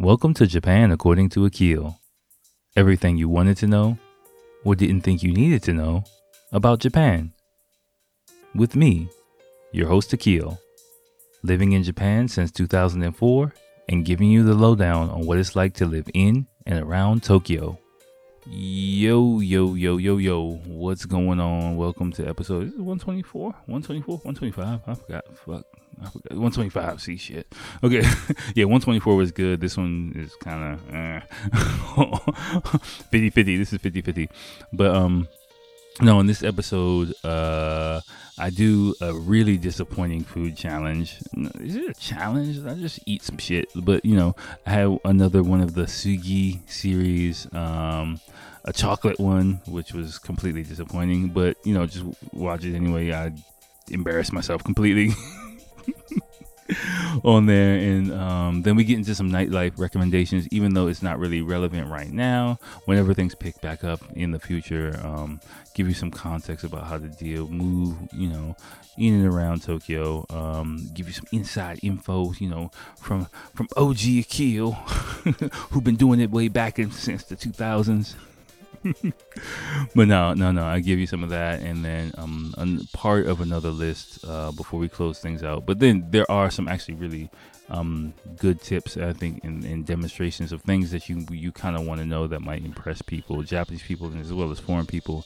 Welcome to Japan according to Akil. Everything you wanted to know or didn't think you needed to know about Japan. With me, your host Akil, living in Japan since 2004 and giving you the lowdown on what it's like to live in and around Tokyo. Yo, yo, yo, yo, yo, what's going on? Welcome to episode is it 124, 124, 125. I forgot. Fuck. I forgot. 125. See shit. Okay. yeah, 124 was good. This one is kind of eh. 50 50. This is 50 50. But, um, no, in this episode, uh, I do a really disappointing food challenge. Is it a challenge? I just eat some shit. But, you know, I have another one of the Sugi series, um, a chocolate one, which was completely disappointing. But, you know, just watch it anyway. I embarrassed myself completely. on there and um, then we get into some nightlife recommendations even though it's not really relevant right now whenever things pick back up in the future um, give you some context about how to deal move you know in and around tokyo um, give you some inside info you know from from og akil who've been doing it way back in, since the 2000s but no, no, no. I give you some of that, and then um, part of another list uh, before we close things out. But then there are some actually really um, good tips, I think, and, and demonstrations of things that you you kind of want to know that might impress people, Japanese people as well as foreign people.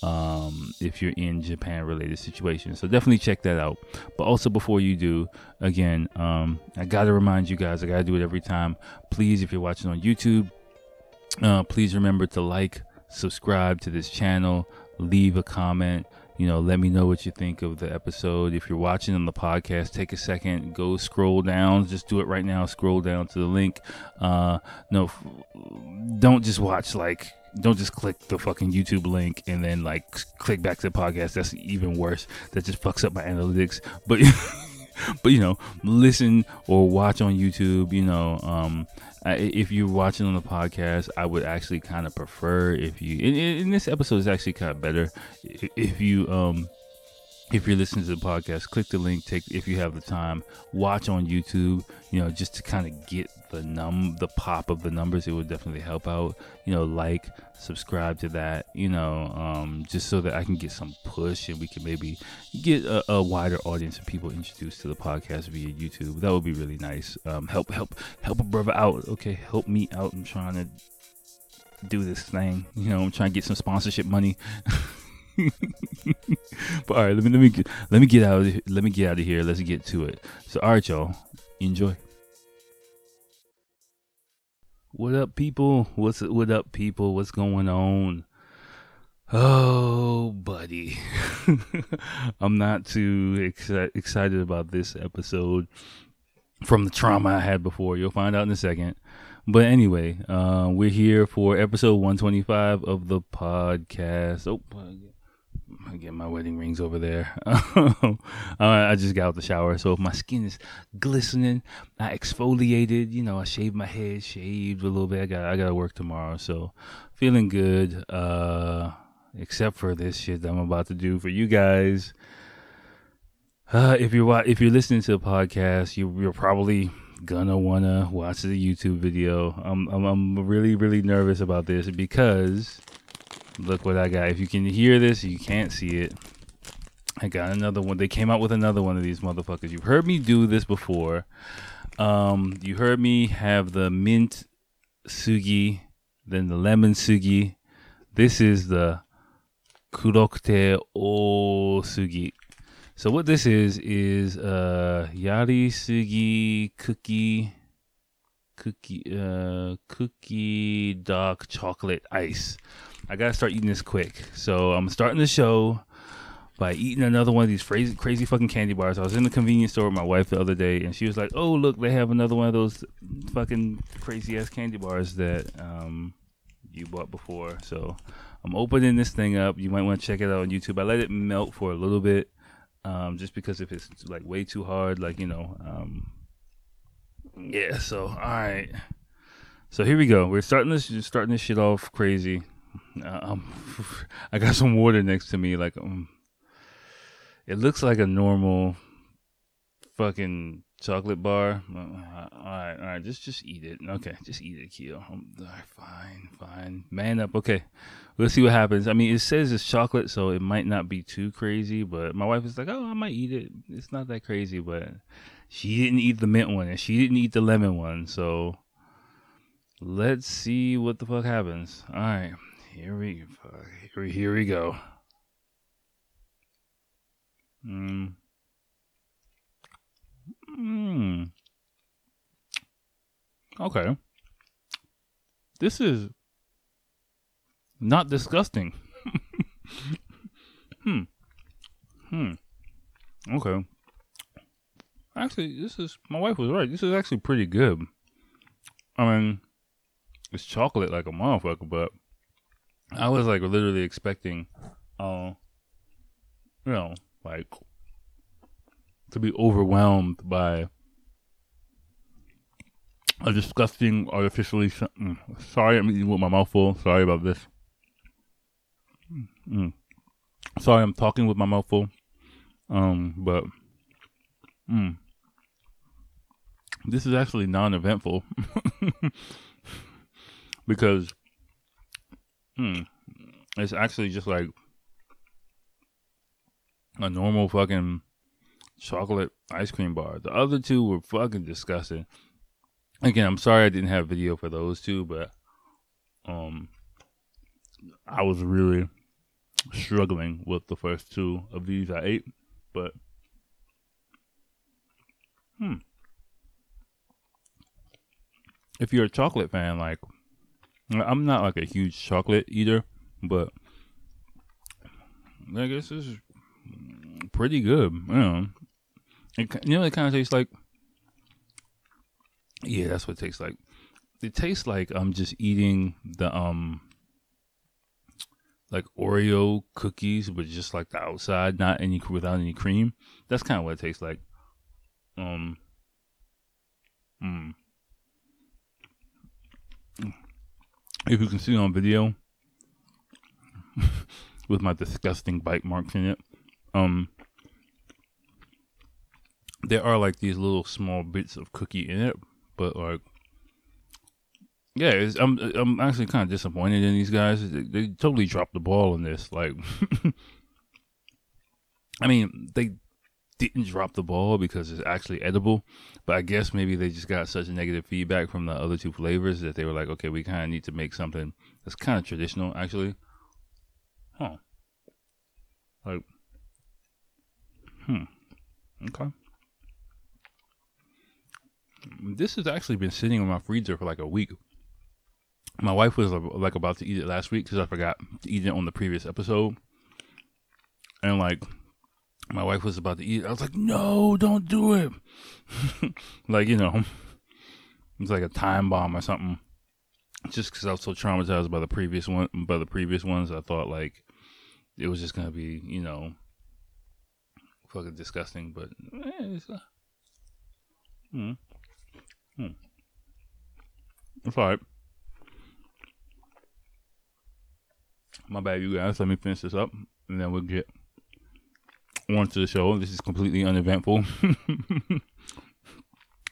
Um, if you're in Japan related situations. So definitely check that out. But also before you do, again, um, I gotta remind you guys, I gotta do it every time. Please, if you're watching on YouTube, uh, please remember to like, subscribe to this channel, leave a comment. You know, let me know what you think of the episode. If you're watching on the podcast, take a second, go scroll down. Just do it right now. Scroll down to the link. Uh, no, don't just watch like don't just click the fucking YouTube link and then like click back to the podcast. That's even worse. That just fucks up my analytics. But but you know, listen or watch on YouTube. You know, um, if you're watching on the podcast, I would actually kind of prefer if you. In, this episode is actually kind of better if you um if you're listening to the podcast, click the link. Take if you have the time, watch on YouTube. You know, just to kind of get the num the pop of the numbers, it would definitely help out. You know, like, subscribe to that. You know, um, just so that I can get some push and we can maybe get a, a, wider audience of people introduced to the podcast via YouTube. That would be really nice. Um, help, help, help a brother out. Okay, help me out. I'm trying to do this thing. You know, I'm trying to get some sponsorship money. but all right, let me let me get, let me get out of let me get out of here. Let's get to it. So all right, y'all, enjoy. What up, people? What's what up, people? What's going on? Oh, buddy, I'm not too exci- excited about this episode from the trauma I had before. You'll find out in a second. But anyway, uh, we're here for episode 125 of the podcast. Oh, I get my wedding rings over there. I just got out the shower, so if my skin is glistening, I exfoliated. You know, I shaved my head, shaved a little bit. I got I got to work tomorrow, so feeling good. Uh, except for this shit that I'm about to do for you guys. Uh, if you're if you're listening to the podcast, you, you're probably gonna wanna watch the YouTube video. I'm, I'm I'm really really nervous about this because Look what I got. If you can hear this, you can't see it. I got another one. They came out with another one of these motherfuckers. You've heard me do this before. Um, you heard me have the mint sugi, then the lemon sugi. This is the kurokute o sugi. So what this is is uh yari sugi cookie cookie uh cookie dark chocolate ice. I gotta start eating this quick. So I'm starting the show by eating another one of these crazy, crazy fucking candy bars. I was in the convenience store with my wife the other day, and she was like, "Oh, look, they have another one of those fucking crazy ass candy bars that um, you bought before." So I'm opening this thing up. You might want to check it out on YouTube. I let it melt for a little bit, um, just because if it's like way too hard, like you know, um, yeah. So all right. So here we go. We're starting this starting this shit off crazy. Uh, um, I got some water next to me. Like, um, it looks like a normal fucking chocolate bar. Uh, all right, all right, just just eat it. Okay, just eat it, Keo. Um, all right, fine, fine. Man up. Okay, let's see what happens. I mean, it says it's chocolate, so it might not be too crazy. But my wife is like, "Oh, I might eat it. It's not that crazy." But she didn't eat the mint one, and she didn't eat the lemon one. So let's see what the fuck happens. All right, here we here we, here we go. Hmm. Hmm. Okay. This is not disgusting. hmm. Hmm. Okay. Actually, this is my wife was right. This is actually pretty good. I mean, it's chocolate like a motherfucker, but I was like literally expecting, uh, you know, like to be overwhelmed by a disgusting artificially. Mm, sorry, I'm eating with my mouth full. Sorry about this. Mm. Sorry, I'm talking with my mouth full. Um, but mm, this is actually non-eventful because hmm, it's actually just like a normal fucking chocolate ice cream bar. The other two were fucking disgusting. Again, I'm sorry I didn't have video for those two, but um I was really struggling with the first two of these I ate, but hmm. If you're a chocolate fan, like I'm not like a huge chocolate eater, but I guess is pretty good. You know, it, you know, it kind of tastes like. Yeah, that's what it tastes like. It tastes like I'm just eating the um, like Oreo cookies, but just like the outside, not any without any cream. That's kind of what it tastes like. Um. Hmm. If you can see on video, with my disgusting bite marks in it, um, there are like these little small bits of cookie in it, but like, yeah, I'm I'm actually kind of disappointed in these guys. They, they totally dropped the ball in this. Like, I mean, they didn't drop the ball because it's actually edible, but I guess maybe they just got such negative feedback from the other two flavors that they were like, okay, we kind of need to make something that's kind of traditional, actually. Huh. Like, hmm. Okay. This has actually been sitting in my freezer for like a week. My wife was like about to eat it last week because I forgot to eat it on the previous episode. And like, my wife was about to eat. I was like, no, don't do it. like, you know, it's like a time bomb or something. Just because I was so traumatized by the previous one, by the previous ones, I thought like it was just gonna be, you know, fucking disgusting. But eh, it's, uh, hmm. Hmm. That's all right. My bad, you guys. Let me finish this up, and then we'll get on to the show. This is completely uneventful.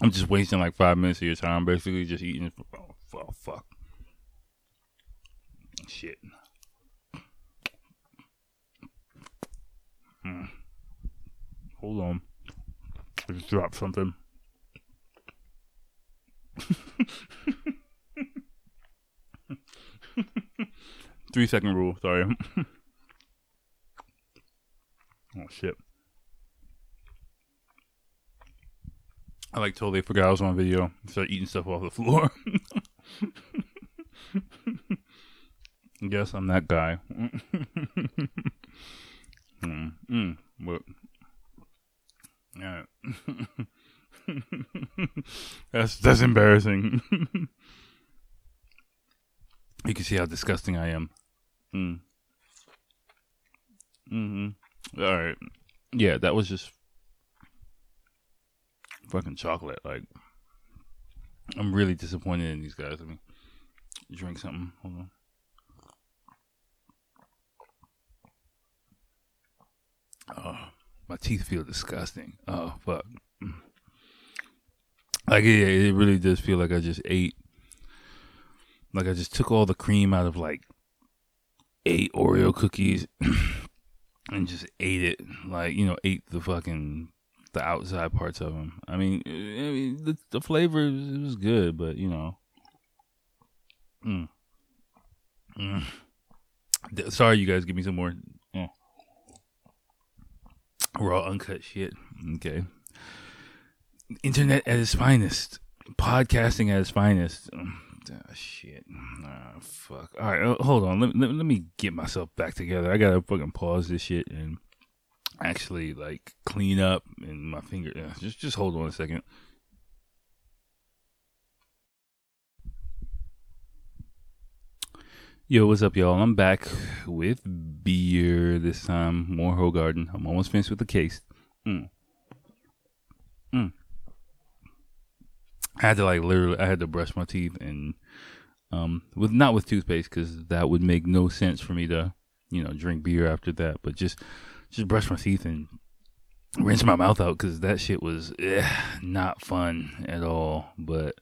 I'm just wasting like five minutes of your time, basically, just eating. Oh, oh fuck. Shit. Hmm. Hold on. I just dropped something. Three second rule, sorry. oh shit. I like totally forgot I was on video. Started eating stuff off the floor. Guess I'm that guy. mm, mm, but yeah. that's that's embarrassing. you can see how disgusting I am. Mm. Mm-hmm. All right. Yeah, that was just fucking chocolate. Like, I'm really disappointed in these guys. I mean, drink something. Hold on. Oh, my teeth feel disgusting. Oh fuck. Like yeah, it really does feel like I just ate. Like I just took all the cream out of like eight Oreo cookies and just ate it. Like you know, ate the fucking the outside parts of them. I mean, I mean the, the flavor it was good, but you know. Mm. Mm. Sorry, you guys. Give me some more. Oh. Raw, uncut shit. Okay. Internet at its finest. Podcasting at its finest. Oh, shit. Oh, fuck. All right, hold on. Let, let, let me get myself back together. I gotta fucking pause this shit and actually like clean up and my finger. Yeah, just just hold on a second. Yo, what's up, y'all? I'm back with beer this time. More Hoegaarden. I'm almost finished with the case. Mm. Mm. I had to like literally, I had to brush my teeth and um with not with toothpaste because that would make no sense for me to you know drink beer after that. But just just brush my teeth and rinse my mouth out because that shit was eh, not fun at all. But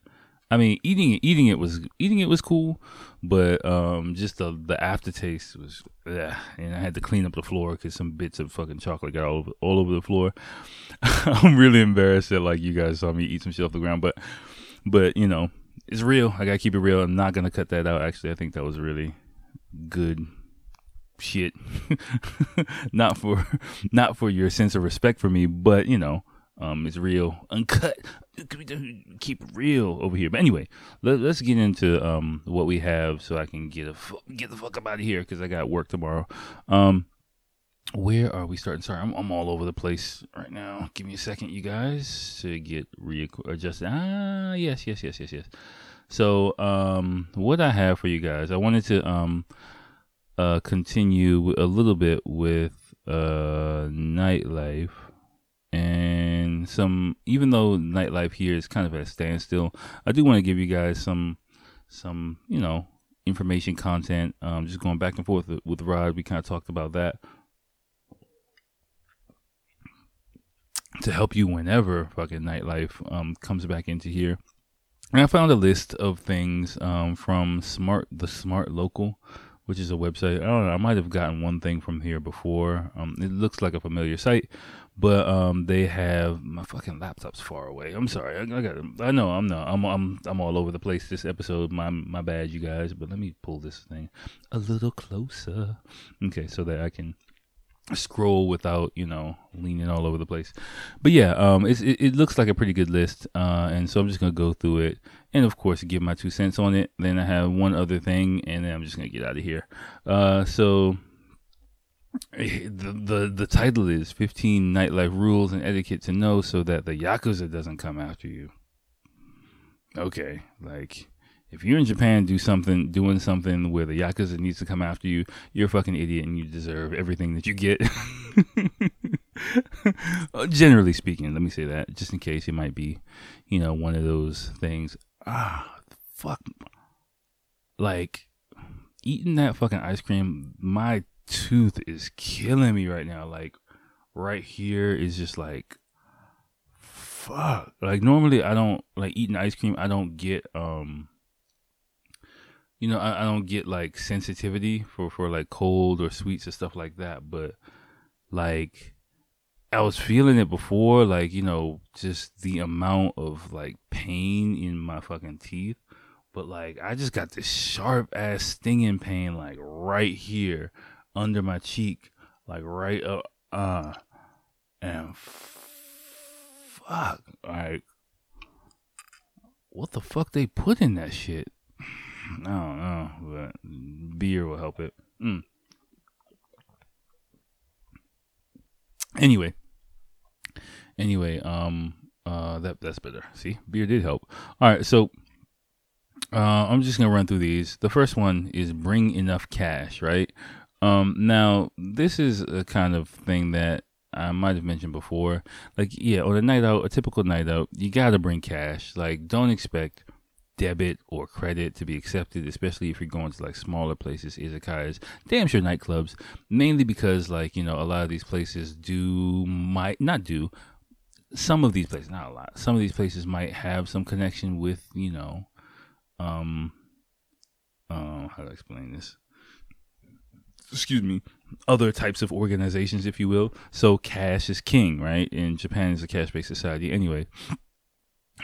I mean, eating it, eating it was eating it was cool, but um, just the the aftertaste was, yeah. And I had to clean up the floor because some bits of fucking chocolate got all over all over the floor. I'm really embarrassed that like you guys saw me eat some shit off the ground, but but you know it's real. I gotta keep it real. I'm not gonna cut that out. Actually, I think that was really good shit. not for not for your sense of respect for me, but you know um, it's real, uncut. Keep it real over here. But anyway, let, us get into um, what we have so I can get a get the fuck up out of here because I got work tomorrow. Um, where are we starting? Sorry, I'm, I'm all over the place right now. Give me a second, you guys, to get readjusted. Ah, yes, yes, yes, yes, yes. So, um, what I have for you guys, I wanted to um, uh, continue a little bit with uh, nightlife and some even though nightlife here is kind of at a standstill i do want to give you guys some some you know information content um just going back and forth with, with rod we kind of talked about that to help you whenever fucking nightlife um comes back into here and i found a list of things um from smart the smart local which is a website. I don't know. I might have gotten one thing from here before. Um, it looks like a familiar site, but um, they have my fucking laptop's far away. I'm sorry. I, I got. I know. I'm not. I'm. I'm. I'm all over the place this episode. My my bad, you guys. But let me pull this thing a little closer. Okay, so that I can scroll without you know leaning all over the place but yeah um it, it looks like a pretty good list uh and so i'm just gonna go through it and of course give my two cents on it then i have one other thing and then i'm just gonna get out of here uh so the, the the title is 15 nightlife rules and etiquette to know so that the yakuza doesn't come after you okay like if you're in Japan, do something, doing something where the yakuza needs to come after you, you're a fucking idiot and you deserve everything that you get. Generally speaking, let me say that just in case it might be, you know, one of those things. Ah, fuck. Like eating that fucking ice cream, my tooth is killing me right now. Like right here is just like fuck. Like normally I don't like eating ice cream. I don't get um you know, I, I don't get like sensitivity for for like cold or sweets and stuff like that, but like I was feeling it before, like, you know, just the amount of like pain in my fucking teeth. But like I just got this sharp ass stinging pain like right here under my cheek, like right up uh and fuck like what the fuck they put in that shit? I don't know, but beer will help it. Mm. Anyway, anyway, um, uh, that that's better. See, beer did help. All right, so uh, I'm just gonna run through these. The first one is bring enough cash, right? Um, now this is a kind of thing that I might have mentioned before. Like, yeah, on a night out, a typical night out, you gotta bring cash. Like, don't expect debit or credit to be accepted, especially if you're going to like smaller places, izakayas, damn sure nightclubs, mainly because like, you know, a lot of these places do might not do some of these places, not a lot. Some of these places might have some connection with you know, um, um, how do I explain this? Excuse me, other types of organizations, if you will. So cash is king, right? In Japan, is a cash-based society anyway.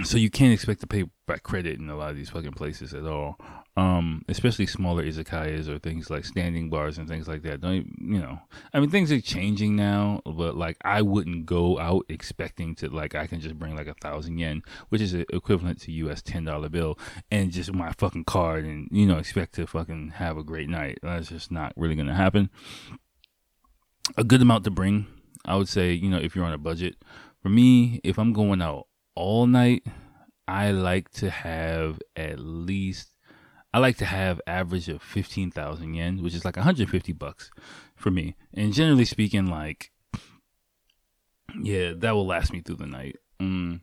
So you can't expect to pay by credit in a lot of these fucking places at all um, especially smaller izakayas or things like standing bars and things like that. Don't you know? I mean, things are changing now, but like I wouldn't go out expecting to like I can just bring like a thousand yen, which is equivalent to U.S. ten dollar bill, and just my fucking card, and you know expect to fucking have a great night. That's just not really gonna happen. A good amount to bring, I would say. You know, if you're on a budget. For me, if I'm going out all night, I like to have at least I like to have average of 15,000 yen, which is like 150 bucks for me. And generally speaking, like, yeah, that will last me through the night. Mm.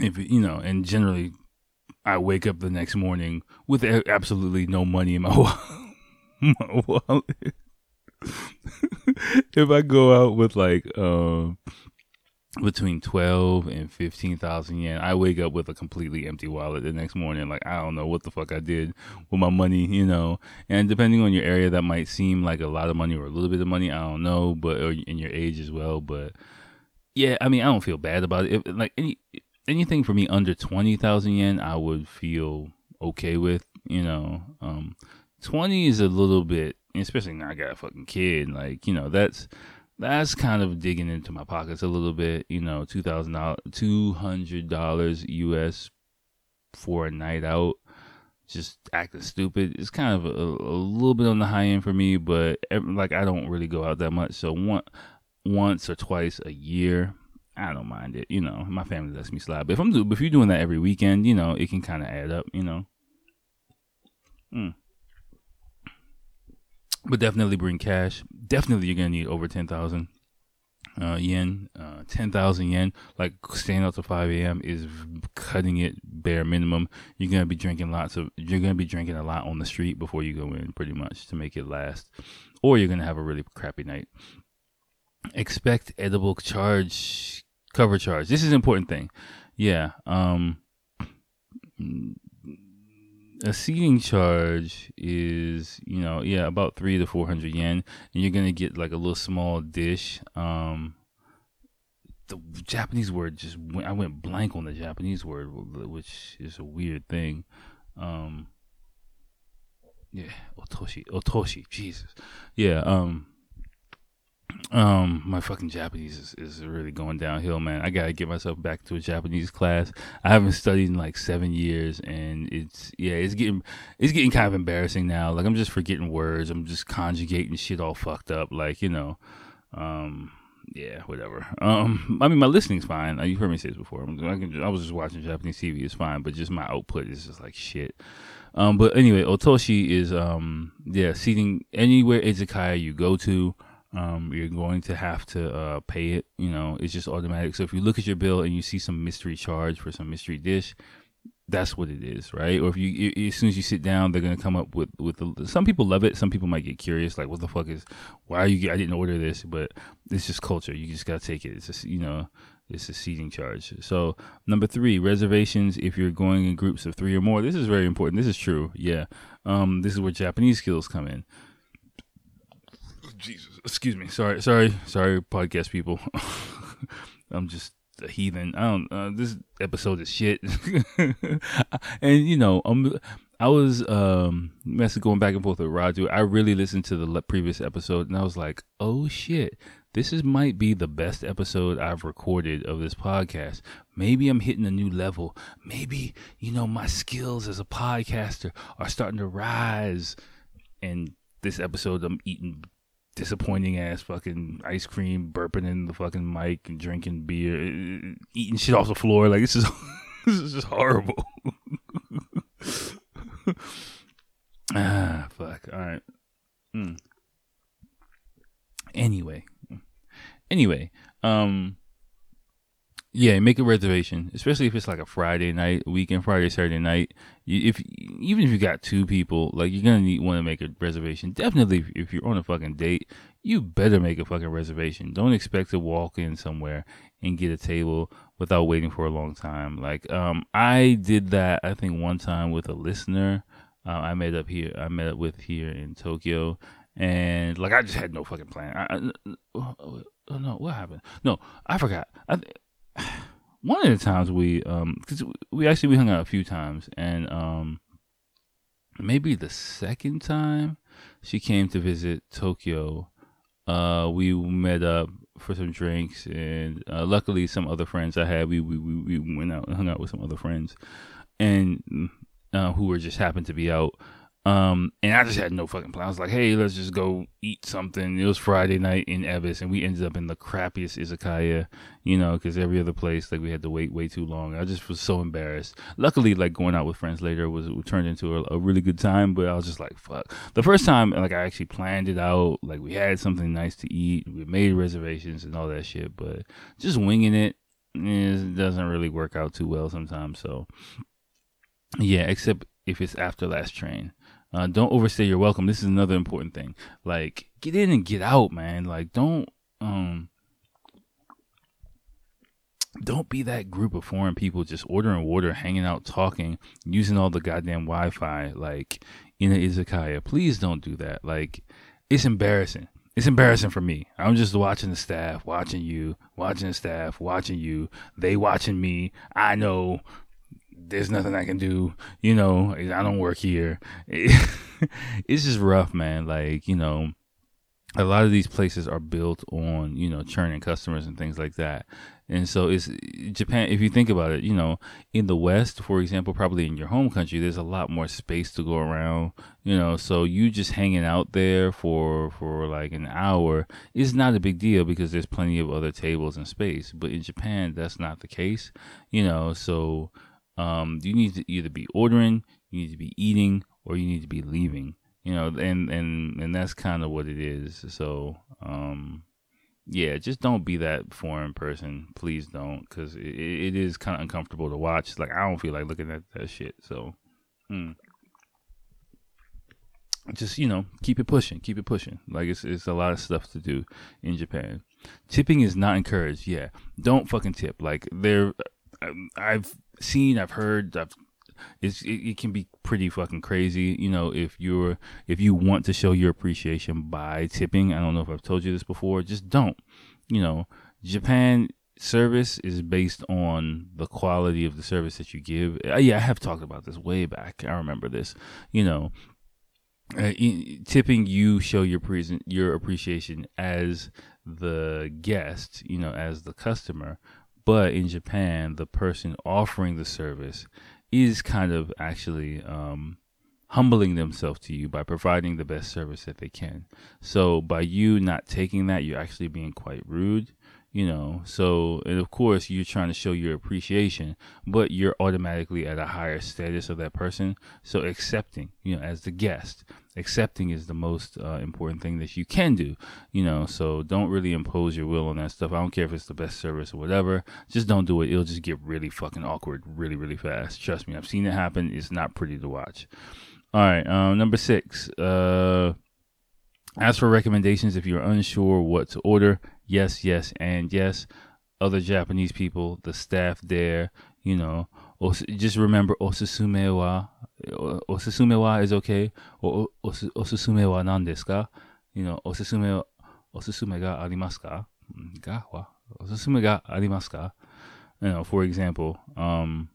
If you know, and generally, I wake up the next morning with absolutely no money in my, my wallet. if I go out with like, uh, between 12 and 15,000 yen. I wake up with a completely empty wallet the next morning. Like, I don't know what the fuck I did with my money, you know. And depending on your area, that might seem like a lot of money or a little bit of money. I don't know, but in your age as well. But yeah, I mean, I don't feel bad about it. If, like, any anything for me under 20,000 yen, I would feel okay with, you know. Um, 20 is a little bit, especially now I got a fucking kid. Like, you know, that's that's kind of digging into my pockets a little bit. You know, two thousand dollars, two hundred dollars US for a night out. Just acting stupid. It's kind of a, a, little bit on the high end for me, but like I don't really go out that much. So one, once or twice a year, I don't mind it. You know, my family lets me slide. But if I'm do, if you're doing that every weekend, you know, it can kind of add up. You know. Hmm but definitely bring cash. Definitely, you're gonna need over ten thousand uh, yen. Uh, ten thousand yen, like staying out to five a.m. is cutting it bare minimum. You're gonna be drinking lots of. You're gonna be drinking a lot on the street before you go in, pretty much to make it last, or you're gonna have a really crappy night. Expect edible charge cover charge. This is an important thing. Yeah. Um a seating charge is you know yeah about three to four hundred yen and you're gonna get like a little small dish. Um the japanese word just went, i went blank on the japanese word which is a weird thing. Um yeah otoshi otoshi jesus. Yeah um um, my fucking Japanese is, is really going downhill, man. I gotta get myself back to a Japanese class. I haven't studied in like seven years, and it's yeah, it's getting it's getting kind of embarrassing now. Like I'm just forgetting words. I'm just conjugating shit all fucked up. Like you know, um, yeah, whatever. Um, I mean, my listening's fine. You've heard me say this before. I, can, I was just watching Japanese TV. It's fine, but just my output is just like shit. Um, but anyway, Otoshi is um, yeah, seating anywhere izakaya you go to um, you're going to have to uh, pay it. You know, it's just automatic. So if you look at your bill and you see some mystery charge for some mystery dish, that's what it is, right? Or if you, as soon as you sit down, they're gonna come up with with the, some people love it. Some people might get curious, like, what the fuck is? Why are you? I didn't order this, but it's just culture. You just gotta take it. It's just you know, it's a seating charge. So number three, reservations. If you're going in groups of three or more, this is very important. This is true. Yeah, um, this is where Japanese skills come in. Jesus, excuse me. Sorry, sorry, sorry, podcast people. I'm just a heathen. I don't. Uh, this episode is shit. and you know, I'm. I was um messing going back and forth with Raju. I really listened to the previous episode, and I was like, "Oh shit, this is might be the best episode I've recorded of this podcast. Maybe I'm hitting a new level. Maybe you know my skills as a podcaster are starting to rise." And this episode, I'm eating disappointing ass fucking ice cream, burping in the fucking mic and drinking beer, eating shit off the floor. Like this is this is just horrible. ah, fuck. All right. Hmm. Anyway, anyway, um, Yeah, make a reservation, especially if it's like a Friday night, weekend Friday, Saturday night. If even if you got two people, like you're gonna need want to make a reservation. Definitely, if, you're on a fucking date, you better make a fucking reservation. Don't expect to walk in somewhere and get a table without waiting for a long time. Like, um, I did that I think one time with a listener. Uh, I met up here. I met up with here in Tokyo, and like I just had no fucking plan. I, I, oh, no, what happened? No, I forgot. I one of the times we um because we actually we hung out a few times and um maybe the second time she came to visit Tokyo uh we met up for some drinks and uh, luckily some other friends I had we, we we went out and hung out with some other friends and uh, who were just happened to be out um, and I just had no fucking plan. I was like, hey, let's just go eat something. It was Friday night in Ebisu, and we ended up in the crappiest izakaya, you know, because every other place, like, we had to wait way too long. I just was so embarrassed. Luckily, like, going out with friends later was turned into a, a, really good time, but I was just like, fuck. The first time, like, I actually planned it out. Like, we had something nice to eat. We made reservations and all that shit, but just winging it, it doesn't really work out too well sometimes. So, yeah, except if it's after last train. Uh, don't overstay your welcome. This is another important thing. Like, get in and get out, man. Like, don't um, don't be that group of foreign people just ordering water, hanging out, talking, using all the goddamn Wi-Fi, like in an izakaya. Please don't do that. Like, it's embarrassing. It's embarrassing for me. I'm just watching the staff, watching you, watching the staff, watching you. They watching me. I know there's nothing I can do. You know, I don't work here. it's just rough, man. Like, you know, a lot of these places are built on, you know, churning customers and things like that. And so it's Japan, if you think about it, you know, in the West, for example, probably in your home country, there's a lot more space to go around, you know, so you just hanging out there for, for like an hour is not a big deal because there's plenty of other tables and space. But in Japan, that's not the case, you know, so, um, you need to either be ordering, you need to be eating, or you need to be leaving. You know, and and and that's kind of what it is. So, um, yeah, just don't be that foreign person. Please don't, because it, it is kind of uncomfortable to watch. Like I don't feel like looking at that shit. So, hmm. just you know, keep it pushing, keep it pushing. Like it's it's a lot of stuff to do in Japan. Tipping is not encouraged. Yeah, don't fucking tip. Like there, I've seen, I've heard, I've it's it, it, can be pretty fucking crazy you know if you're if you want to show your appreciation by tipping i don't know if i've told you this before just don't you know. Japan service is based on the quality of the service that you give. Uh, yeah i have talked about this way back i remember this you know. Uh, tipping you show your present your appreciation as the guest you know as the customer but in Japan, the person offering the service is kind of actually um, humbling themselves to you by providing the best service that they can. So by you not taking that, you're actually being quite rude you know? So and of course you're trying to show your appreciation but you're automatically at a higher status of that person. So accepting you know as the guest accepting is the most uh, important thing that you can do you know? So don't really impose your will on that stuff. I don't care if it's the best service or whatever. Just don't do it. It'll just get really fucking awkward really really fast. Trust me i've seen it happen. It's not pretty to watch. All right um, number six uh as for recommendations, if you're unsure what to order, yes, yes, and yes. Other Japanese people, the staff there, you know, just remember osusume wa, osusume wa is okay, or osusume wa nan desu ka? You know, osusume, osusume ga arimasu ka? Ga wa? Osusume ga arimasu ka? You know, for example, um,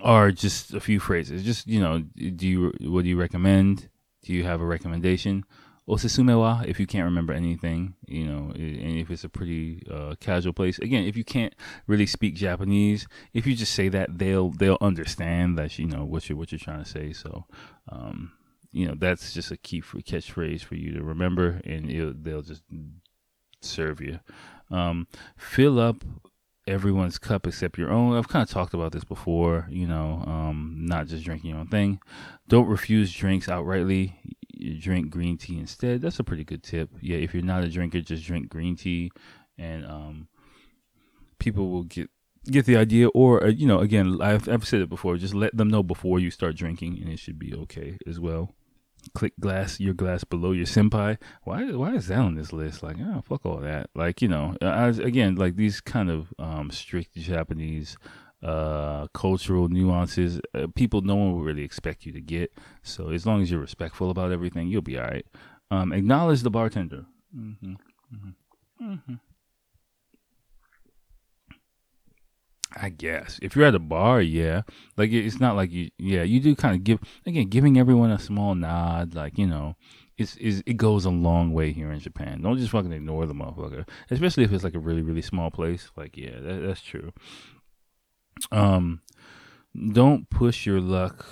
are just a few phrases. Just, you know, do you, what do you recommend? Do you have a recommendation? Osusume wa, if you can't remember anything, you know, and if it's a pretty uh, casual place. Again, if you can't really speak Japanese, if you just say that, they'll they'll understand that you know what you're what you're trying to say. So, um, you know, that's just a key for catchphrase for you to remember, and they'll just serve you. Um, fill up everyone's cup except your own. I've kind of talked about this before, you know, um, not just drinking your own thing. Don't refuse drinks outrightly. You drink green tea instead. That's a pretty good tip. Yeah, if you're not a drinker, just drink green tea and um, people will get get the idea, or uh, you know, again, I've I've said it before. Just let them know before you start drinking, and it should be okay as well. Click glass your glass below your senpai. Why why is that on this list? Like, oh fuck all that. Like you know, I, again, like these kind of um, strict Japanese uh, cultural nuances, uh, people no one will really expect you to get. So as long as you're respectful about everything, you'll be all right. Um, acknowledge the bartender. Mm-hmm. Mm-hmm. Mm-hmm. I guess if you're at a bar, yeah, like it's not like you, yeah, you do kind of give again, giving everyone a small nod, like you know, it's, is it goes a long way here in Japan. Don't just fucking ignore the motherfucker, especially if it's like a really really small place. Like yeah, that, that's true. Um, don't push your luck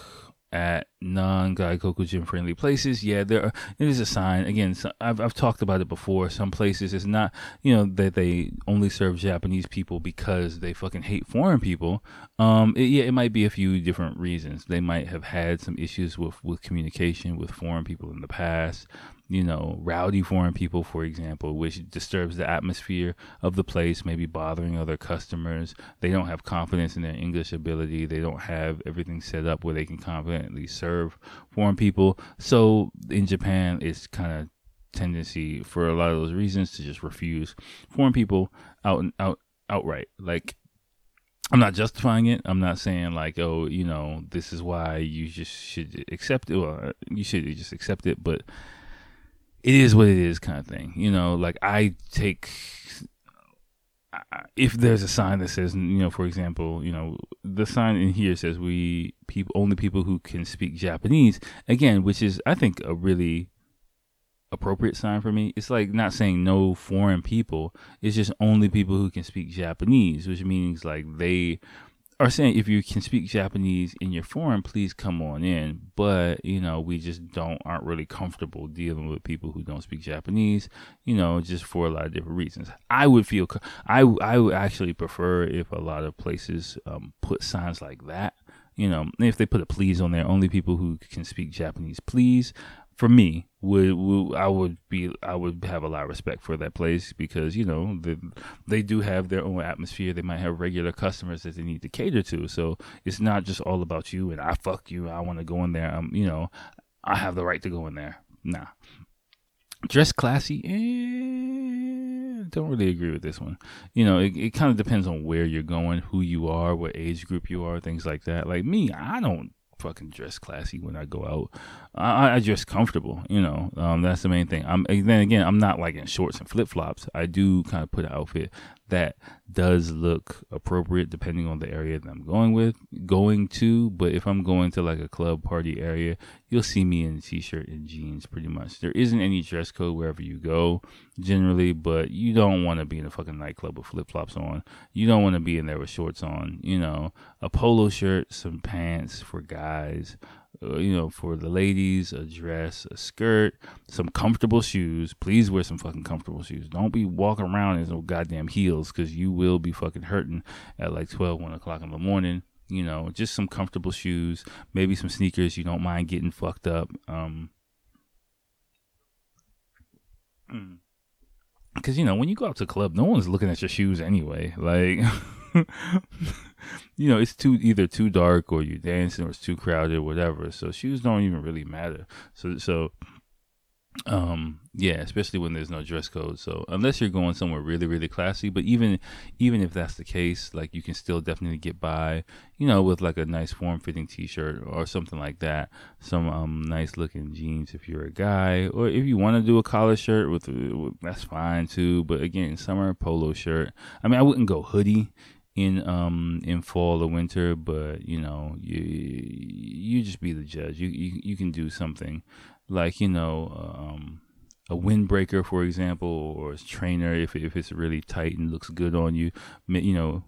at non-gaikokujin friendly places. Yeah, there are, it is a sign. Again, so I've I've talked about it before. Some places it's not you know that they only serve Japanese people because they fucking hate foreign people. Um, it, yeah, it might be a few different reasons. They might have had some issues with with communication with foreign people in the past you know, rowdy foreign people, for example, which disturbs the atmosphere of the place, maybe bothering other customers. They don't have confidence in their English ability. They don't have everything set up where they can confidently serve foreign people. So in Japan, it's kind of tendency for a lot of those reasons to just refuse foreign people out and out outright. Like I'm not justifying it. I'm not saying like, oh, you know, this is why you just should accept it. Well, you should just accept it, but it is what it is kind of thing. You know, like I take if there's a sign that says, you know, for example, you know, the sign in here says we people only people who can speak Japanese again, which is I think a really appropriate sign for me. It's like not saying no foreign people. It's just only people who can speak Japanese, which means like they are saying if you can speak Japanese in your forum, please come on in. But you know, we just don't aren't really comfortable dealing with people who don't speak Japanese. You know, just for a lot of different reasons. I would feel I I would actually prefer if a lot of places um, put signs like that. You know, if they put a please on there, only people who can speak Japanese, please for me would, would, I would be I would have a lot of respect for that place because you know the, they do have their own atmosphere. They might have regular customers that they need to cater to. So it's not just all about you and I fuck you. I want to go in there. Um, you know, I have the right to go in there. Nah. Dress classy. Eh, don't really agree with this one. You know, it, it kind of depends on where you're going, who you are, what age group you are, things like that. Like me, I don't fucking dress classy when I go out. I, I dress comfortable, you know. Um, that's the main thing. I'm then again, I'm not like in shorts and flip flops. I do kind of put an outfit that does look appropriate depending on the area that I'm going with, going to. But if I'm going to like a club party area, you'll see me in a t-shirt and jeans pretty much. There isn't any dress code wherever you go generally, but you don't want to be in a fucking nightclub with flip flops on. You don't want to be in there with shorts on. You know, a polo shirt, some pants for guys you know, for the ladies, a dress, a skirt, some comfortable shoes. Please wear some fucking comfortable shoes. Don't be walking around in no goddamn heels because you will be fucking hurting at like 12, 1 o'clock in the morning. You know, just some comfortable shoes, maybe some sneakers. You don't mind getting fucked up. Um, because you know when you go out to club, no one's looking at your shoes anyway. Like. you know, it's too either too dark or you're dancing or it's too crowded, or whatever. So shoes don't even really matter. So so um yeah especially when there's no dress code so unless you're going somewhere really really classy but even even if that's the case like you can still definitely get by you know with like a nice form fitting t-shirt or something like that some um nice looking jeans if you're a guy or if you want to do a collar shirt with, with that's fine too but again summer polo shirt i mean i wouldn't go hoodie in um in fall or winter but you know you you just be the judge. You you, you can do something like you know um a windbreaker for example or a trainer if, if it's really tight and looks good on you. You know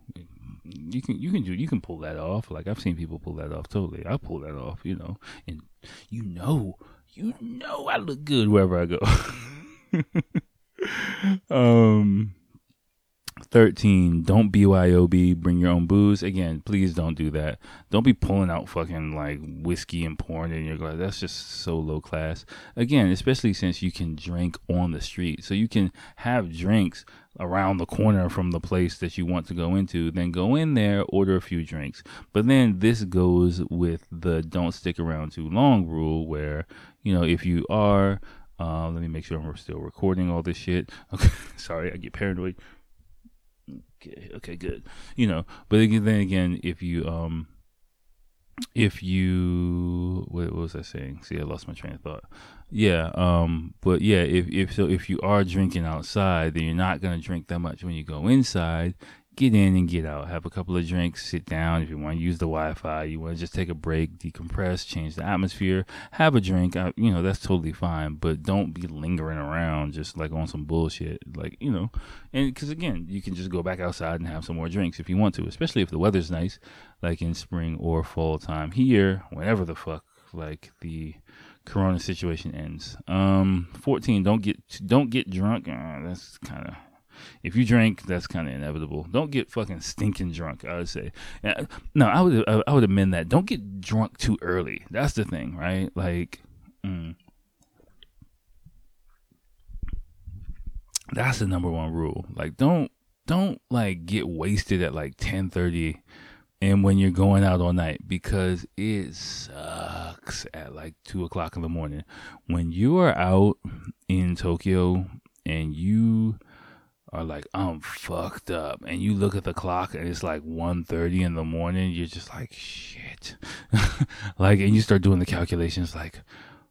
you can you can do you can pull that off. Like i've seen people pull that off totally. I pull that off you know and you know you know i look good wherever i go. Um 13 don't byob bring your own booze again please don't do that don't be pulling out fucking like whiskey and pouring in your glass that's just so low class again especially since you can drink on the street so you can have drinks around the corner from the place that you want to go into, then go in there, order a few drinks. But then this goes with the don't stick around too long rule, where, you know, if you are, uh, let me make sure I'm still recording all this shit. Okay, sorry, I get paranoid. Okay, okay, good. You know, but then again, if you, um, if you what, was I saying? See, I lost my train of thought. Yeah, um, but yeah, if if so, if you are drinking outside, then you're not gonna drink that much when you go inside. Get in and get out. Have a couple of drinks. Sit down. If you want to use the Wi-Fi, you want to just take a break, decompress, change the atmosphere. Have a drink. Uh, you know that's totally fine. But don't be lingering around just like on some bullshit. Like you know, and because again, you can just go back outside and have some more drinks if you want to, especially if the weather's nice like in spring or fall time. Here, whenever the fuck like the corona situation ends. Um 14 don't get don't get drunk. Uh, that's kind of if you drink, that's kind of inevitable. Don't get fucking stinking drunk. I would say. No, I would I would amend that. Don't get drunk too early. That's the thing, right? Like, mm, that's the number one rule. Like, don't don't like get wasted at like ten thirty and when you're going out all night because it sucks at like two o'clock in the morning when you are out in tokyo and you are like i'm fucked up. And you look at the clock and it's like 1.30 in the morning you're just like shit. Like and you start doing the calculations like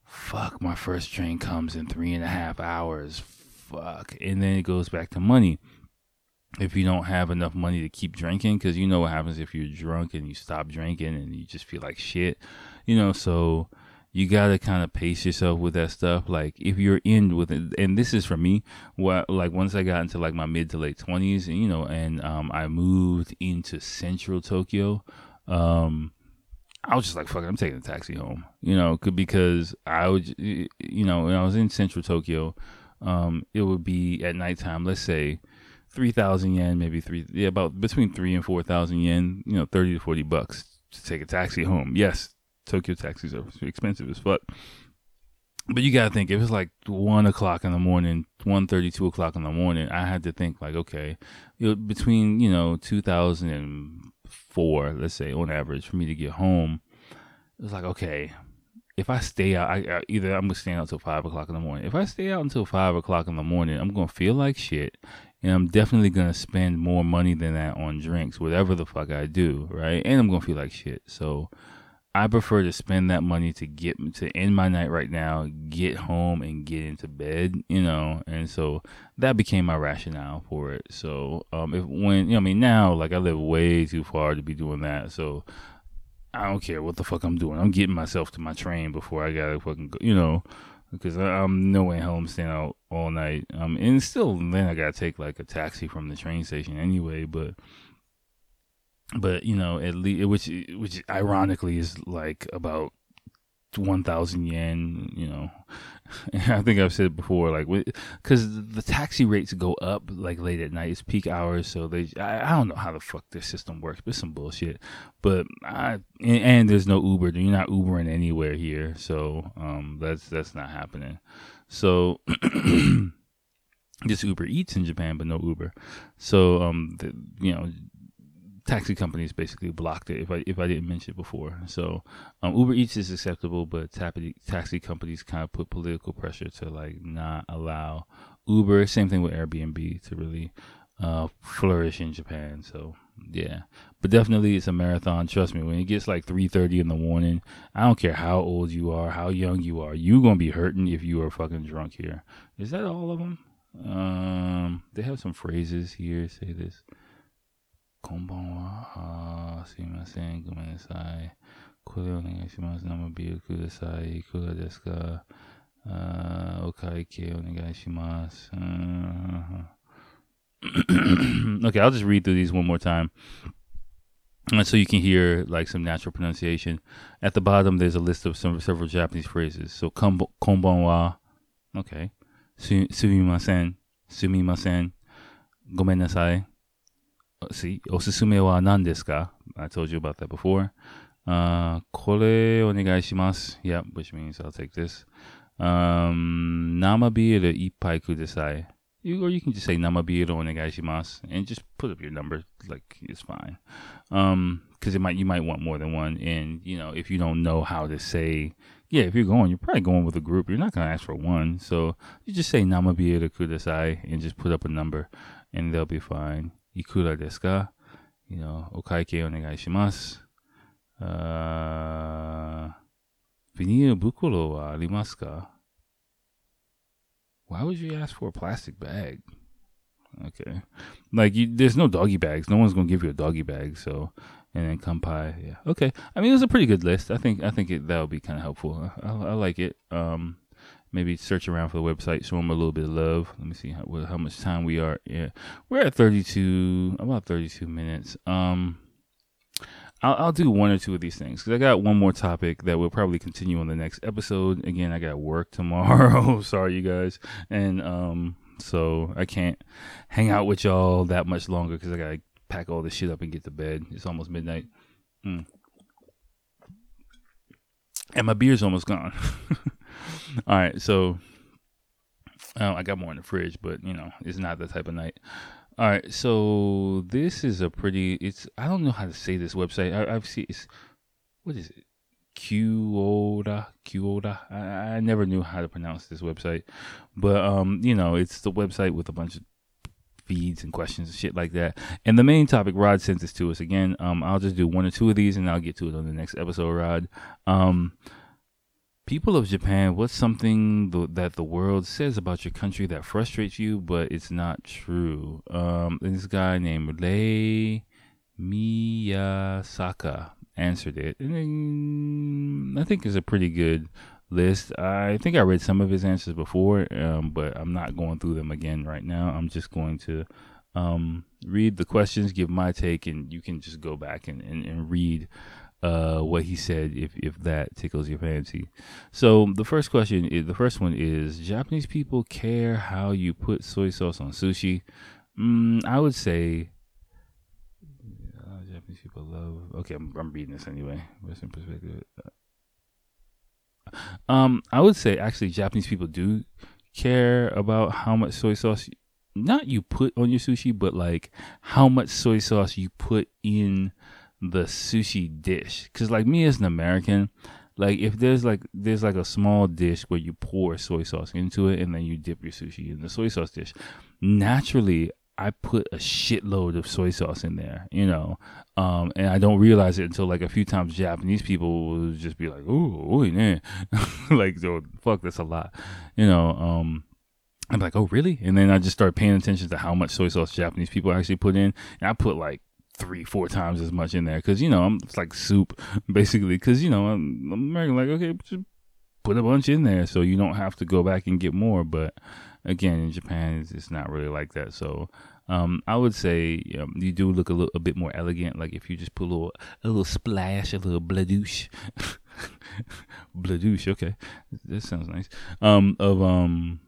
fuck my first train comes in three and a half hours. Fuck. And then it goes back to money. If you don't have enough money to keep drinking because you know what happens if you're drunk and you stop drinking and you just feel like shit you know so you gotta kind of pace yourself with that stuff like if you're in with it and this is for me what like once i got into like my mid to late 20s and you know and um, i moved into central tokyo um, I was just like, fuck it, I'm taking a taxi home, you know, because I would, you know, when I was in central Tokyo, um, it would be at nighttime, let's say three thousand yen, maybe three, yeah, about between three and four thousand yen. You know, thirty to forty bucks to take a taxi home. Yes, Tokyo taxis are expensive as fuck. But you gotta think if it's like one o'clock in the morning, one thirty, two o'clock in the morning, I had to think like, okay, you know, between you know two thousand and four, let's say on average, for me to get home, it was like, okay, if I stay out, I, I, either I'm gonna stay out until five o'clock in the morning. If I stay out until five o'clock in the morning, I'm gonna feel like shit, and I'm definitely gonna spend more money than that on drinks, whatever the fuck I do, right? And I'm gonna feel like shit. So I prefer to spend that money to get to end my night right now, get home and get into bed, you know. And so that became my rationale for it. So um, if when you know, I mean, now like I live way too far to be doing that. So I don't care what the fuck I'm doing. I'm getting myself to my train before I gotta fucking go, you know because I'm no way home staying out all night. Um, and still, then I gotta take like a taxi from the train station anyway. But, but you know, at least which which ironically is like about one thousand yen. You know, I think I've said before, like because the taxi rates go up like late at night. It's peak hours, so they I, I don't know how the fuck this system works, but some bullshit. But I and, and, there's no Uber. You're not Ubering anywhere here, so um that's that's not happening. So. just Uber Eats in Japan, but no Uber. So, um, the, you know, taxi companies basically blocked it if I if I didn't mention it before. So um, Uber Eats is acceptable, but taxi companies kind of put political pressure to like not allow Uber. Same thing with Airbnb to really uh, flourish in Japan. So yeah, but definitely it's a marathon. Trust me, when it gets like three thirty in the morning, I don't care how old you are, how young you are, you gonna be hurting if you are fucking drunk here. Is that all of them? Um, they have some phrases here. Say this. こんばんは。あすいません。ごめんなさい。これお願いします。生ビールください。いくらですかあお会計お願いします。okay, I'll just read through these one more time. so you can hear like some natural pronunciation. At the bottom, there's a list of some several Japanese phrases. So konbanwa, okay. Su, sumimasen, sumimasen, gomennasai, see, おすすめは何ですか I told you about that before. Uh, これお願いします。Yep, which means I'll take this. Um, 生ビール一杯ください。 You, or you can just say namabiro onegaishimasu and just put up your number. Like it's fine. Um, because it might you might want more than one. And you know, if you don't know how to say, yeah, if you're going, you're probably going with a group. You're not gonna ask for one, so you just say namabiro kudasai and just put up a number, and they'll be fine. Ikura desu ka? You know, okaike onegaishimasu. Uh, ビニール袋はありますか why would you ask for a plastic bag? Okay, like you, there's no doggy bags. No one's gonna give you a doggy bag. So, and then kampai. Yeah. Okay. I mean, it was a pretty good list. I think. I think it, that would be kind of helpful. I, I, I, like it. Um, maybe search around for the website, show them a little bit of love. Let me see how how much time we are. Yeah, we're at 32, about 32 minutes. Um, I'll, I'll do one or two of these things because I got one more topic that we'll probably continue on the next episode. Again, I got work tomorrow. Sorry, you guys, and um, so I can't hang out with y'all that much longer because I gotta pack all this shit up and get to bed. It's almost midnight, mm. and my beer's almost gone. all right, so uh, I got more in the fridge, but you know, it's not that type of night. All right, so this is a pretty. It's I don't know how to say this website. I, have seen it's what is it? Quora, Quora. I, I never knew how to pronounce this website, but um, you know, it's the website with a bunch of feeds and questions and shit like that. And the main topic Rod sent this to us again. Um, I'll just do one or two of these, and I'll get to it on the next episode. Rod. Um, People of Japan, what's something th- that the world says about your country that frustrates you, but it's not true? Um, this guy named Lei Miyasaka answered it, and I think it's a pretty good list. I think I read some of his answers before, um, but I'm not going through them again right now. I'm just going to um, read the questions, give my take, and you can just go back and, and, and read uh, what he said if if that tickles your fancy. So the first question is the first one is Japanese people care how you put soy sauce on sushi. Mm, I would say uh, Japanese people love. Okay, I'm, I'm reading this anyway. Western perspective. Um, I would say actually Japanese people do care about how much soy sauce not you put on your sushi, but like how much soy sauce you put in the sushi dish because like me as an american like if there's like there's like a small dish where you pour soy sauce into it and then you dip your sushi in the soy sauce dish naturally i put a shitload of soy sauce in there you know um, and i don't realize it until like a few times japanese people will just be like oh man like oh, fuck that's a lot you know um I'm like, oh, really? And then I just start paying attention to how much soy sauce Japanese people actually put in. And I put like three, four times as much in there because you know I'm it's like soup basically because you know I'm, I'm American like okay just put a bunch in there so you don't have to go back and get more. But again, in Japan it's, it's not really like that. So um, I would say um, you do look a little a bit more elegant. Like if you just put a little a little splash, a little bladouche, bladouche. Okay, that sounds nice. Um, of um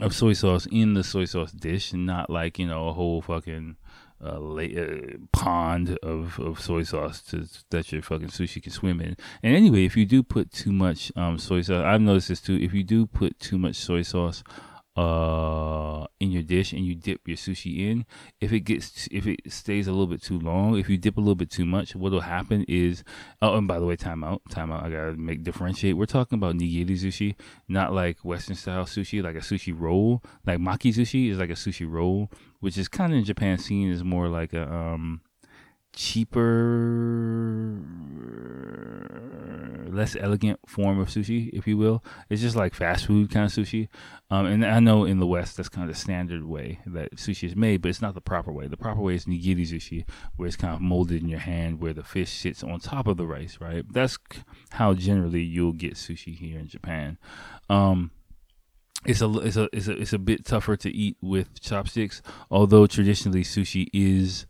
of soy sauce in the soy sauce dish, not like you know a whole fucking uh, uh, pond of, of soy sauce to, that your fucking sushi can swim in. And anyway, if you do put too much um, soy sauce, I've noticed this too. If you do put too much soy sauce uh in your dish and you dip your sushi in if it gets if it stays a little bit too long if you dip a little bit too much what'll happen is oh and by the way time out time out i gotta make differentiate. We're talking about nigiri sushi not like western style sushi like a sushi roll. Like maki sushi is like a sushi roll which is kind of in japan seen as more like a um cheaper, less elegant form of sushi, if you will. It's just like fast food kind of sushi. Um, and I know in the West that's kind of the standard way that sushi is made, but it's not the proper way. The proper way is nigiri sushi, where it's kind of molded in your hand, where the fish sits on top of the rice, right? That's how generally you'll get sushi here in Japan. Um, it's a it's a it's a it's a bit tougher to eat with chopsticks, although traditionally sushi is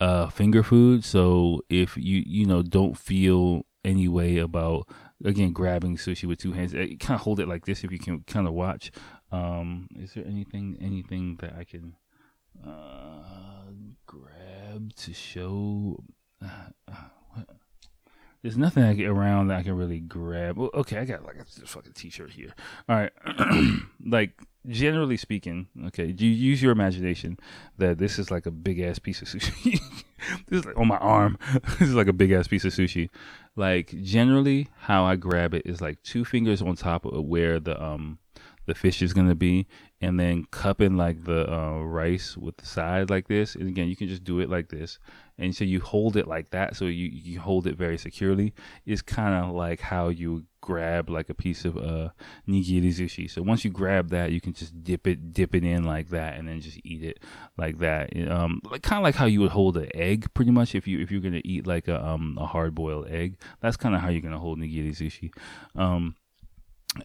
uh, finger food. So if you you know don't feel any way about again grabbing sushi with two hands, eh, kind of hold it like this if you can kind of watch. Um, is there anything anything that I can uh, grab to show? Uh, uh There's nothing I get around that I can really grab. Okay, I got like a fucking t-shirt here. All right, like generally speaking, okay, you use your imagination that this is like a big ass piece of sushi. this is like on my arm. this is like a big ass piece of sushi. Like generally, how I grab it is like two fingers on top of where the um the fish is gonna be, and then cupping like the uh, rice with the side like this. And again, you can just do it like this, and so you hold it like that. So you you hold it very securely. It's kind of like how you grab like a piece of uh nigiri sushi. So once you grab that, you can just dip it dip it in like that, and then just eat it like that. Um, like kind of like how you would hold an egg, pretty much. If you if you're gonna eat like a um a hard boiled egg, that's kind of how you're gonna hold nigiri sushi. Um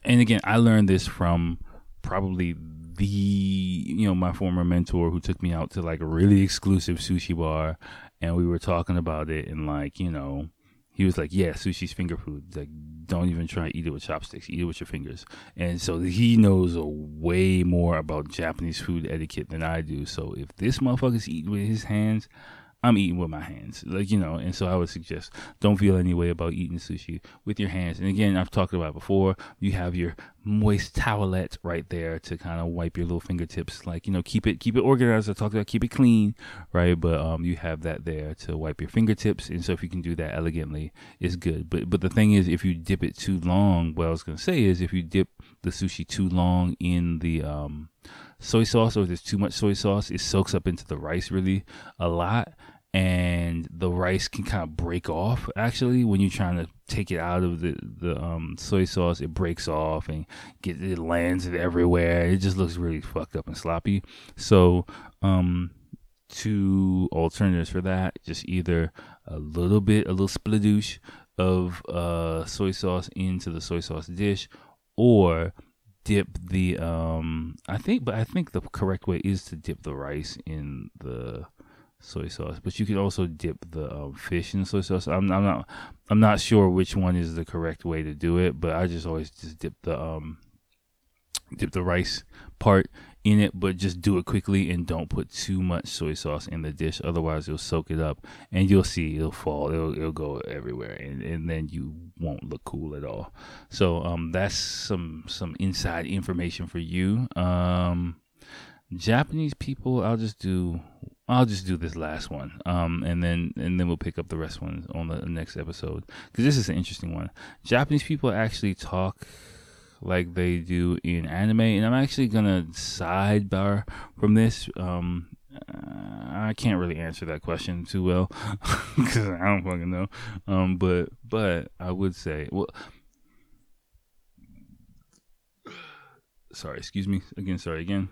and again, I learned this from probably the you know my former mentor who took me out to like a really exclusive sushi bar, and we were talking about it, and like you know, he was like, "Yeah, sushi's finger food. Like, don't even try to eat it with chopsticks. Eat it with your fingers." And so he knows way more about Japanese food etiquette than I do. So if this motherfucker's eating with his hands, I'm eating with my hands, like you know, and so I would suggest don't feel any way about eating sushi with your hands. And again, I've talked about before. You have your moist towelette right there to kind of wipe your little fingertips, like you know, keep it keep it organized. I talked about keep it clean, right? But um, you have that there to wipe your fingertips, and so if you can do that elegantly, it's good. But but the thing is, if you dip it too long, what I was gonna say is, if you dip the sushi too long in the um soy sauce, or if there's too much soy sauce, it soaks up into the rice really a lot and the rice can kind of break off actually when you're trying to take it out of the the um, soy sauce it breaks off and get it lands it everywhere. It just looks really fucked up and sloppy. So um two alternatives for that just either a little bit a little spladoosh of uh soy sauce into the soy sauce dish or dip the um I think but I think the correct way is to dip the rice in the soy sauce, but you can also dip the um, fish in soy sauce. I'm, I'm, not I'm not sure which one is the correct way to do it, but I just always just dip the um dip the rice part in it, but just do it quickly and don't put too much soy sauce in the dish. Otherwise, you'll soak it up and you'll see it'll fall. It'll, it'll go everywhere, and, and then you won't look cool at all. So um, that's some some inside information for you. Um, Japanese people, I'll just do I'll just do this last one, um, and then and then we'll pick up the rest ones on the next episode because this is an interesting one. Japanese people actually talk like they do in anime, and I'm actually gonna sidebar from this. Um, I can't really answer that question too well because I don't fucking know. Um, but but I would say well. Sorry, excuse me again. Sorry again.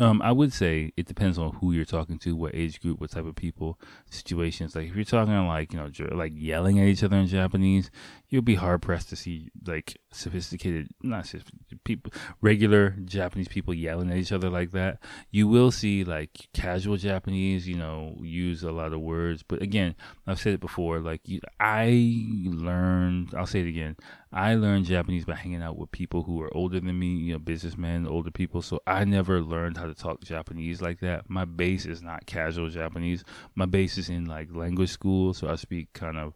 Um, I would say it depends on who you're talking to, what age group, what type of people, situations. Like if you're talking like you know, like yelling at each other in Japanese, you'll be hard pressed to see like sophisticated, not sophisticated people, regular Japanese people yelling at each other like that. You will see like casual Japanese, you know, use a lot of words. But again, I've said it before. Like I learned, I'll say it again. I learned Japanese by hanging out with people who are older than me, you know, businessmen, older people. So I never learned how to talk Japanese like that. My base is not casual Japanese. My base is in like language school, so I speak kind of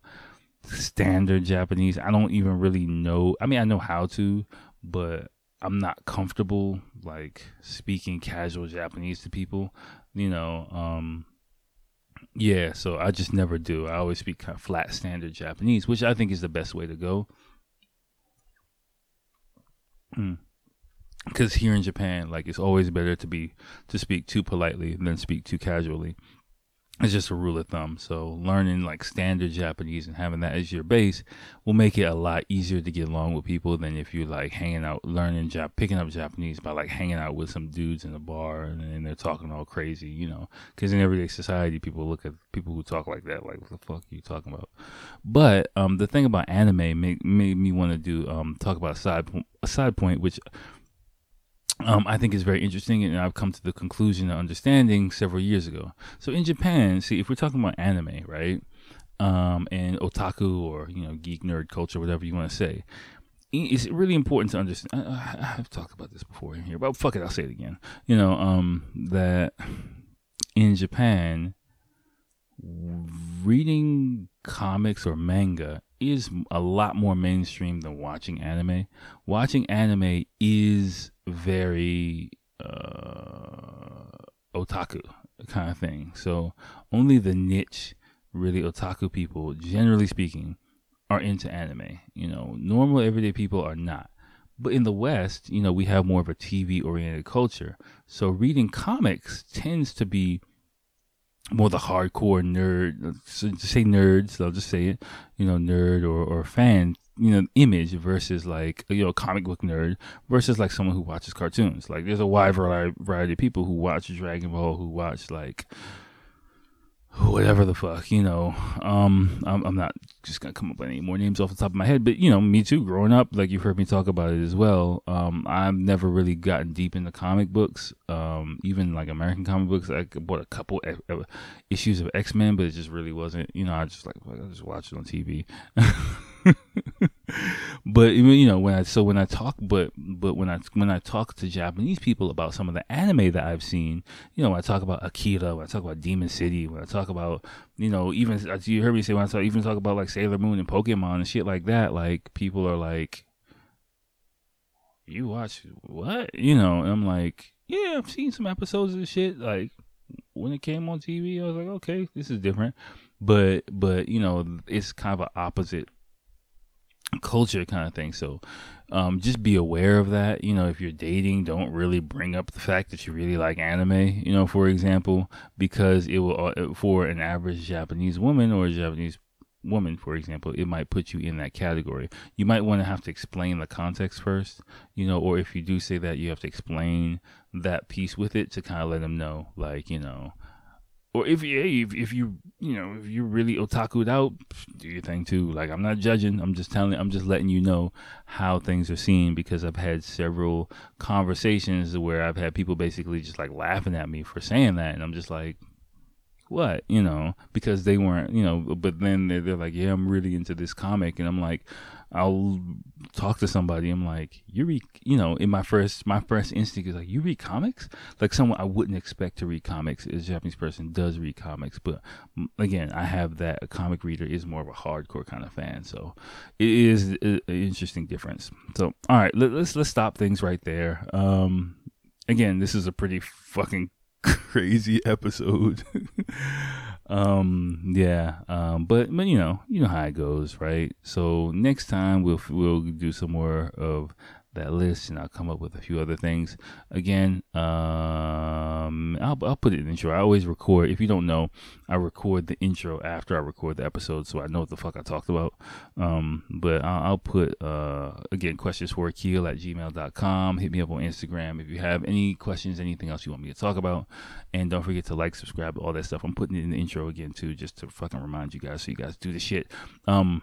standard Japanese. I don't even really know. I mean, I know how to, but I'm not comfortable like speaking casual Japanese to people, you know. Um yeah, so I just never do. I always speak kind of flat standard Japanese, which I think is the best way to go. Because mm. here in Japan, like it's always better to be to speak too politely than speak too casually. It's just a rule of thumb. So learning like standard Japanese and having that as your base will make it a lot easier to get along with people than if you're like hanging out, learning Jap, picking up Japanese by like hanging out with some dudes in a bar and, and they're talking all crazy, you know. Because in everyday society, people look at people who talk like that, like what the fuck are you talking about? But um, the thing about anime made made me want to do um talk about side a side point which um, I think is very interesting, and I've come to the conclusion and understanding several years ago. So in Japan, see, if we're talking about anime, right, um, and otaku or you know geek nerd culture, whatever you want to say, it's really important to understand. I, have talked about this before in here, but fuck it, I'll say it again. You know, um, that in Japan, reading comics or manga is a lot more mainstream than watching anime. Watching anime is very uh, otaku kind of thing. So only the niche, really otaku people, generally speaking, are into anime. You know, normal everyday people are not. But in the West, you know, we have more of a TV oriented culture. So reading comics tends to be more the hardcore nerd, so say nerds, I'll just say it, you know, nerd or, or fan, you know, image versus like, you know, comic book nerd versus like someone who watches cartoons. Like there's a wide variety of people who watch Dragon Ball, who watch like, whatever the fuck, you know. Um, I'm, I'm, not just gonna come up with any more names off the top of my head, but you know, me too. Growing up, like you've heard me talk about it as well. Um, I've never really gotten deep into comic books. Um, even like American comic books. I bought a couple issues of X Men, but it just really wasn't. You know, I just like I just watched it on TV. but you know when I so when I talk but but when I when I talk to Japanese people about some of the anime that I've seen, you know, when I talk about Akira, when I talk about Demon City, when I talk about you know even you heard me say when I talk, even talk about like Sailor Moon and Pokemon and shit like that, like people are like, you watch what? You know, I'm like, yeah, I've seen some episodes of shit. Like when it came on TV, I was like, okay, this is different. But but you know, it's kind of an opposite culture kind of thing. So um, just be aware of that. You know, if you're dating, don't really bring up the fact that you really like anime, you know, for example, because it will, uh, for an average Japanese woman or a Japanese woman, for example, it might put you in that category. You might want to have to explain the context first, you know, or if you do say that, you have to explain that piece with it to kind of let them know, like, you know, or if you if, if you you know if you're really otakued out, do your thing too. Like I'm not judging. I'm just telling. I'm just letting you know how things are seen because I've had several conversations where I've had people basically just like laughing at me for saying that, and I'm just like, what you know because they weren't you know but then they're, they're like yeah i'm really into this comic and i'm like I'll talk to somebody. I'm like, you read, you know, in my first, my first instinct is like, you read comics? Like someone I wouldn't expect to read comics. is A Japanese person does read comics, but again, I have that a comic reader is more of a hardcore kind of fan. So it is an interesting difference. So, all right, let, let's, let's stop things right there. Um, again, this is a pretty fucking crazy episode. Um, yeah. Um, but but you know, you know how it goes, right? So next time we'll we'll do some more of that list and I'll come up with a few other things. Again, um, I'll, I'll put it in the intro. I always record, if you don't know, I record the intro after I record the episode so I know what the fuck I talked about. Um, but I'll, I'll put, uh, again, questions for Akil at gmail.com. Hit me up on Instagram if you have any questions, anything else you want me to talk about. And don't forget to like, subscribe, all that stuff. I'm putting it in the intro again too, just to fucking remind you guys so you guys do the shit. Um,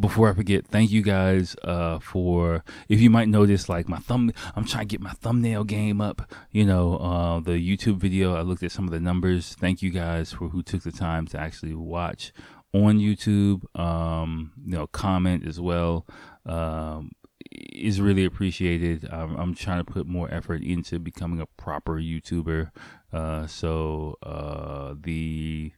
before I forget, thank you guys uh, for if you might notice like my thumb I'm trying to get my thumbnail game up, you know, uh, the YouTube video, I looked at some of the numbers. Thank you guys for who took the time to actually watch on YouTube. Um, you know, comment as well. Um, is really appreciated. I'm, I'm, trying to put more effort into becoming a proper YouTuber. Uh, so uh, the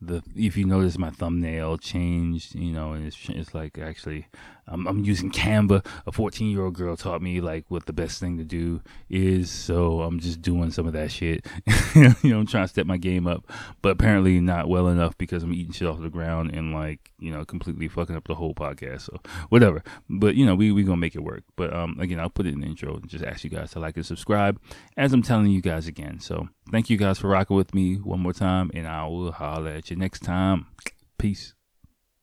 the if you notice my thumbnail changed, you know, and it's it's like actually I'm, I'm using Canva. A 14 year old girl taught me like what the best thing to do is, so I'm just doing some of that shit. you know, I'm trying to step my game up, but apparently not well enough because I'm eating shit off the ground and like you know completely fucking up the whole podcast. So whatever, but you know we we gonna make it work. But um again, I'll put it in the intro and just ask you guys to like and subscribe as I'm telling you guys again. So thank you guys for rocking with me one more time, and I will holler at you next time. Peace.